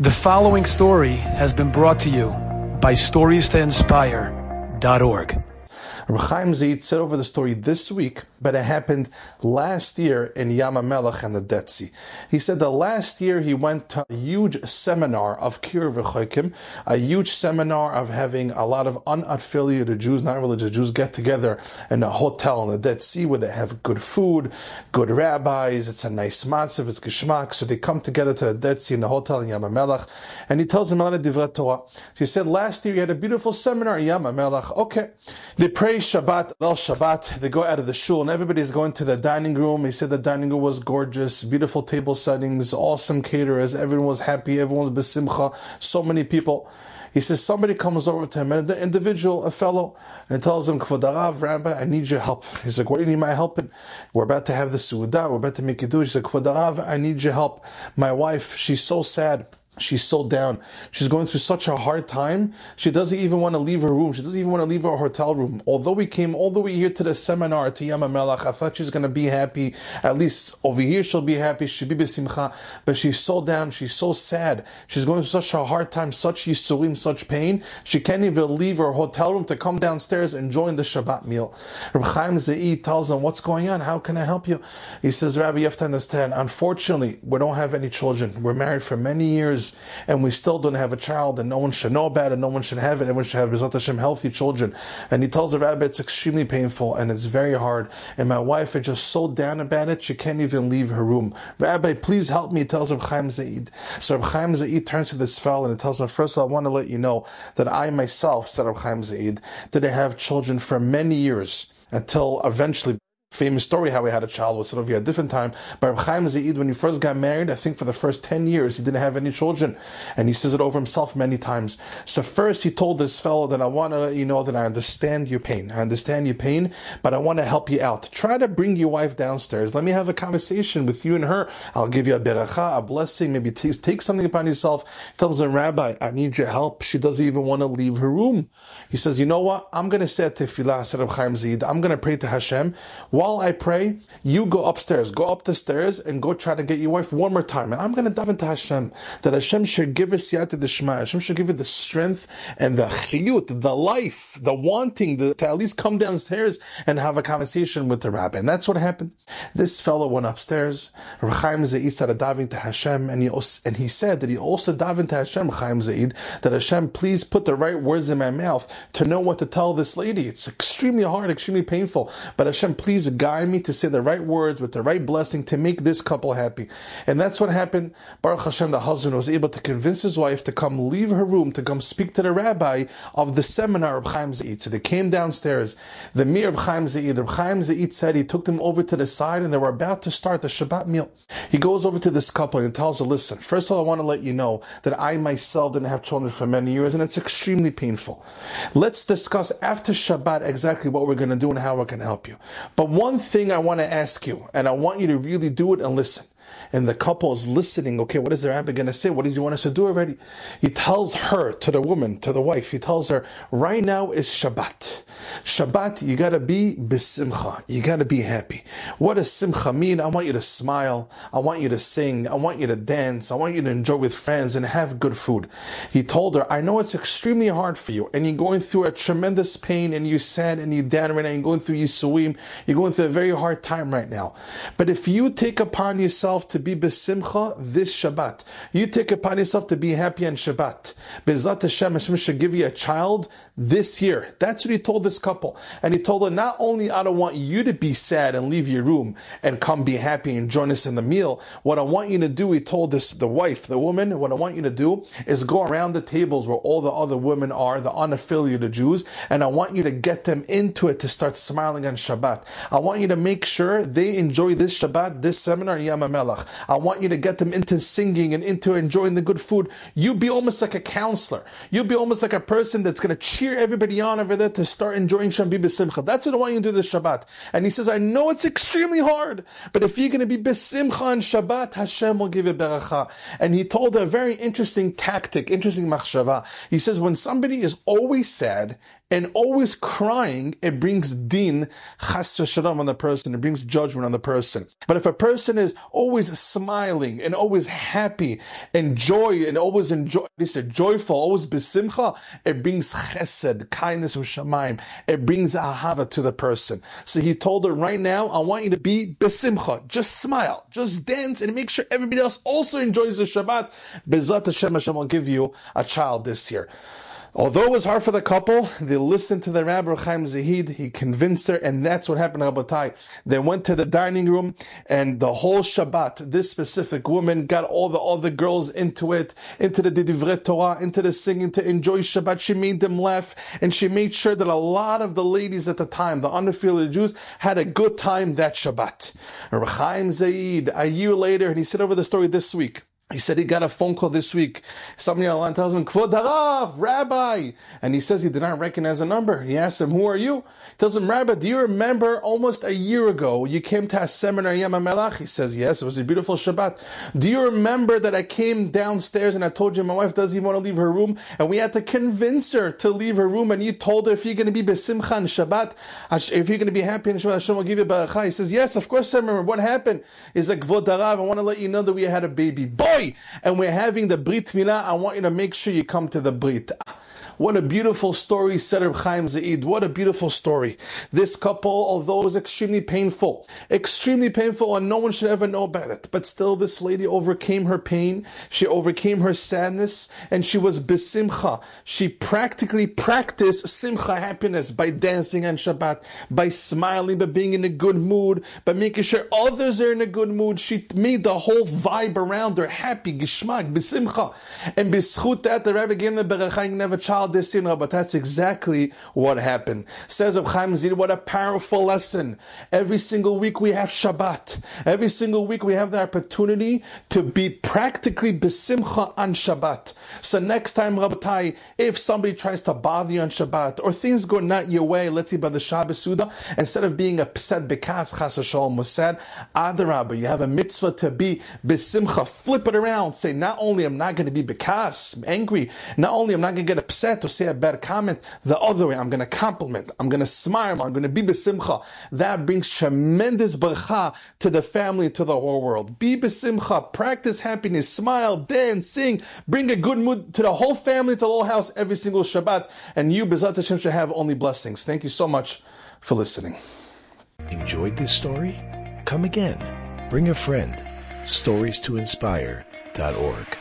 The following story has been brought to you by StoriesToInspire.org. Chaim Zaid said over the story this week, but it happened last year in Yam HaMelach and the Dead Sea. He said that last year he went to a huge seminar of Kiruv Rechokim, a huge seminar of having a lot of unaffiliated Jews, non-religious Jews, get together in a hotel in the Dead Sea where they have good food, good rabbis, it's a nice matzav, it's geschmack, so they come together to the Dead Sea in the hotel in Yam HaMelach, and he tells them a lot of Divrei Torah. He said last year he had a beautiful seminar in Yam HaMelach. Okay. They pray Shabbat, El Shabbat, they go out of the shul and everybody's going to the dining room. He said the dining room was gorgeous, beautiful table settings, awesome caterers, everyone was happy, everyone was besimcha, so many people. He says somebody comes over to him, and the individual, a fellow, and tells him, Kvod Harav, Rabbi, I need your help. He's like, what do you need my help in? We're about to have the Seudah, we're about to make it do. He's like, Kvod Harav, I need your help. My wife, she's so sad. She's so down. She's going through such a hard time. She doesn't even want to leave her room. She doesn't even want to leave her hotel room. Although we came all the way here to the seminar to Yam HaMelach, I thought she's going to be happy. At least over here she'll be happy. She'll be besimcha. But she's so down. She's so sad. She's going through such a hard time, such yisurim, such pain. She can't even leave her hotel room to come downstairs and join the Shabbat meal. Reb Chaim Zaid tells them, what's going on? How can I help you? He says, Rabbi, you have to understand. Unfortunately, we don't have any children. We're married for many years and we still don't have a child, and no one should know about it, no one should have it, everyone should have Bezat Hashem healthy children. And he tells the rabbi it's extremely painful and it's very hard. And my wife is just so down about it, she can't even leave her room. Rabbi, please help me, tells Reb Chaim Zaid. So Reb Chaim Zaid turns to this fellow and tells him, first of all, I want to let you know that I myself, said Reb Chaim Zaid, that I have children for many years until eventually famous story how he had a child with Sylvia at a different time. But Reb Chaim Zaid, when he first got married, I think for the first 10 years, he didn't have any children. And he says it over himself many times. So first he told this fellow that I want to let you know that I understand your pain. I understand your pain, but I want to help you out. Try to bring your wife downstairs. Let me have a conversation with you and her. I'll give you a beracha, a blessing. Maybe take, take something upon yourself. Tells him, Rabbi, I need your help. She doesn't even want to leave her room. He says, you know what? I'm going to say a tefillah, said Reb Chaim Zaid. I'm going to pray to Hashem. While I pray, you go upstairs, go up the stairs, and go try to get your wife one more time. And I'm going to dive into Hashem that Hashem should give her siyata dishmaya. Hashem should give her the strength and the chiyut, the life, the wanting the, to at least come downstairs and have a conversation with the rabbi. And that's what happened. This fellow went upstairs. Reb Chaim Zaid started diving to Hashem, and he and he said that he also dived to Hashem, Reb Chaim Zaid, that Hashem please put the right words in my mouth to know what to tell this lady. It's extremely hard, extremely painful. But Hashem, please guide me to say the right words with the right blessing to make this couple happy. And that's what happened. Baruch Hashem, the husband was able to convince his wife to come leave her room to come speak to the rabbi of the seminar of Chaim Zaid. So they came downstairs. The Mir of Chaim Zaid, Reb Chaim Zaid said he took them over to the side and they were about to start the Shabbat meal. He goes over to this couple and tells her, listen, first of all, I want to let you know that I myself didn't have children for many years and it's extremely painful. Let's discuss after Shabbat exactly what we're going to do and how we can help you. But one thing I want to ask you, and I want you to really do it and listen and the couple is listening. Okay, what is the rabbi going to say? What does he want us to do already? He tells her, to the woman, to the wife, he tells her, right now is Shabbat. Shabbat, you got to be besimcha. You got to be happy. What does simcha mean? I want you to smile. I want you to sing. I want you to dance. I want you to enjoy with friends and have good food. He told her, I know it's extremely hard for you and you're going through a tremendous pain and you're sad and you're down right now. You're going through yisurim. You're going through a very hard time right now. But if you take upon yourself to to be besimcha this Shabbat. You take upon yourself to be happy on Shabbat. Bezat Hashem, Hashem should give you a child this year. That's what he told this couple. And he told her, not only I don't want you to be sad and leave your room and come be happy and join us in the meal. What I want you to do, he told this, the wife, the woman, what I want you to do is go around the tables where all the other women are, the unaffiliated Jews, and I want you to get them into it to start smiling on Shabbat. I want you to make sure they enjoy this Shabbat, this seminar, Yam HaMelach. I want you to get them into singing and into enjoying the good food. You be almost like a counselor. You be almost like a person that's going to cheer everybody on over there to start enjoying Shabbat B'Simcha. That's what I want you to do this Shabbat. And he says, I know it's extremely hard, but if you're going to be B'Simcha on Shabbat, Hashem will give you beracha. And he told a very interesting tactic, interesting machshava. He says, when somebody is always sad and always crying, it brings din chas shalom on the person. It brings judgment on the person. But if a person is always smiling and always happy and joy and always enjoy, this joyful, always besimcha, it brings chesed, kindness of shamayim. It brings ahava to the person. So he told her right now, I want you to be besimcha. Just smile, just dance, and make sure everybody else also enjoys the Shabbat. Bezat Hashem, Hashem will give you a child this year. Although it was hard for the couple, they listened to the Rabbi Chaim Zaid. He convinced her, and that's what happened to Rabbatai. They went to the dining room, and the whole Shabbat, this specific woman got all the other girls into it, into the Divrei Torah, into the singing to enjoy Shabbat. She made them laugh, and she made sure that a lot of the ladies at the time, the unaffiliated Jews, had a good time that Shabbat. Rabbi Chaim Zaid, a year later, and he said over the story this week. He said he got a phone call this week. Somebody online tells him, Kvod Harav, Rabbi. And he says he did not recognize a number. He asks him, who are you? He tells him, Rabbi, do you remember almost a year ago you came to a seminar Yam Melach? He says, yes, it was a beautiful Shabbat. Do you remember that I came downstairs and I told you my wife doesn't even want to leave her room and we had to convince her to leave her room and you told her if you're going to be besimcha in Shabbat, if you're going to be happy in Shabbat, Hashem will give you baracha. He says, yes, of course I remember. What happened? He's like, Kvod Harav, I want to let you know that we had a baby boy and we're having the Brit Milah, I want you to make sure you come to the Brit. What a beautiful story, said Reb Chaim Zaid. What a beautiful story. This couple, although it was extremely painful, extremely painful, and no one should ever know about it, but still this lady overcame her pain, she overcame her sadness, and she was besimcha. She practically practiced simcha happiness by dancing on Shabbat, by smiling, by being in a good mood, by making sure others are in a good mood. She made the whole vibe around her happy, geschmack, besimcha. And beschut that, the Rebbe gave the Berachayim never child this in, but that's exactly what happened. Says of Chaim Zaid, what a powerful lesson. Every single week we have Shabbat. Every single week we have the opportunity to be practically besimcha on Shabbat. So next time, Rabbatai, if somebody tries to bother you on Shabbat, or things go not your way, let's say by the Shabbos Suda, instead of being upset because Chas Shalom was said, ah, Adarabah, you have a mitzvah to be besimcha. Flip it around. Say, not only I'm not going to be b'kaas, angry, not only I'm not going to get to say a bad comment the other way. I'm going to compliment. I'm going to smile. I'm going to be besimcha. That brings tremendous bracha to the family, to the whole world. Be besimcha. Practice happiness. Smile, dance, sing. Bring a good mood to the whole family, to the whole house every single Shabbat. And you, Bezat Hashem, should have only blessings. Thank you so much for listening. Enjoyed this story? Come again. Bring a friend. Stories to inspire.org.